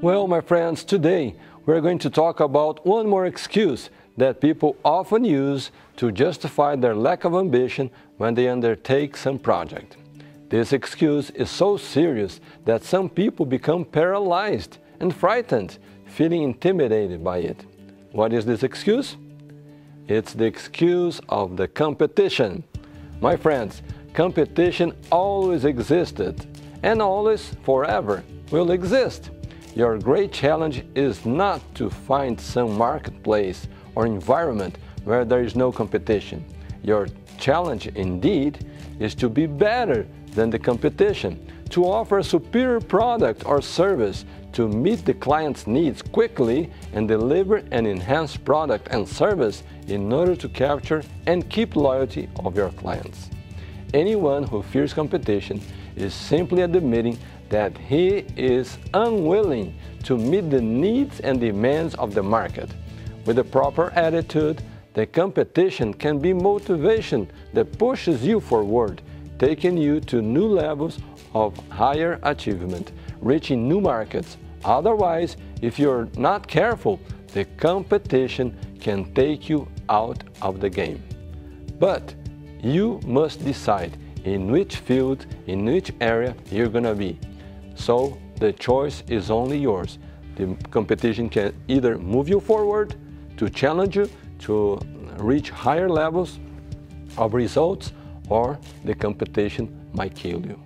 Well, my friends, today we're going to talk about one more excuse that people often use to justify their lack of ambition when they undertake some project. This excuse is so serious that some people become paralyzed and frightened, feeling intimidated by it. What is this excuse? It's the excuse of the competition. My friends, competition always existed and always forever will exist. Your great challenge is not to find some marketplace or environment where there is no competition. Your challenge, indeed, is to be better than the competition, to offer a superior product or service to meet the client's needs quickly and deliver an enhanced product and service in order to capture and keep loyalty of your clients. Anyone who fears competition is simply admitting that he is unwilling to meet the needs and demands of the market. With the proper attitude, the competition can be motivation that pushes you forward, taking you to new levels of higher achievement, reaching new markets. Otherwise, if you're not careful, the competition can take you out of the game. But you must decide in which field, in which area you're gonna be. So the choice is only yours. The competition can either move you forward, to challenge you, to reach higher levels of results, or the competition might kill you.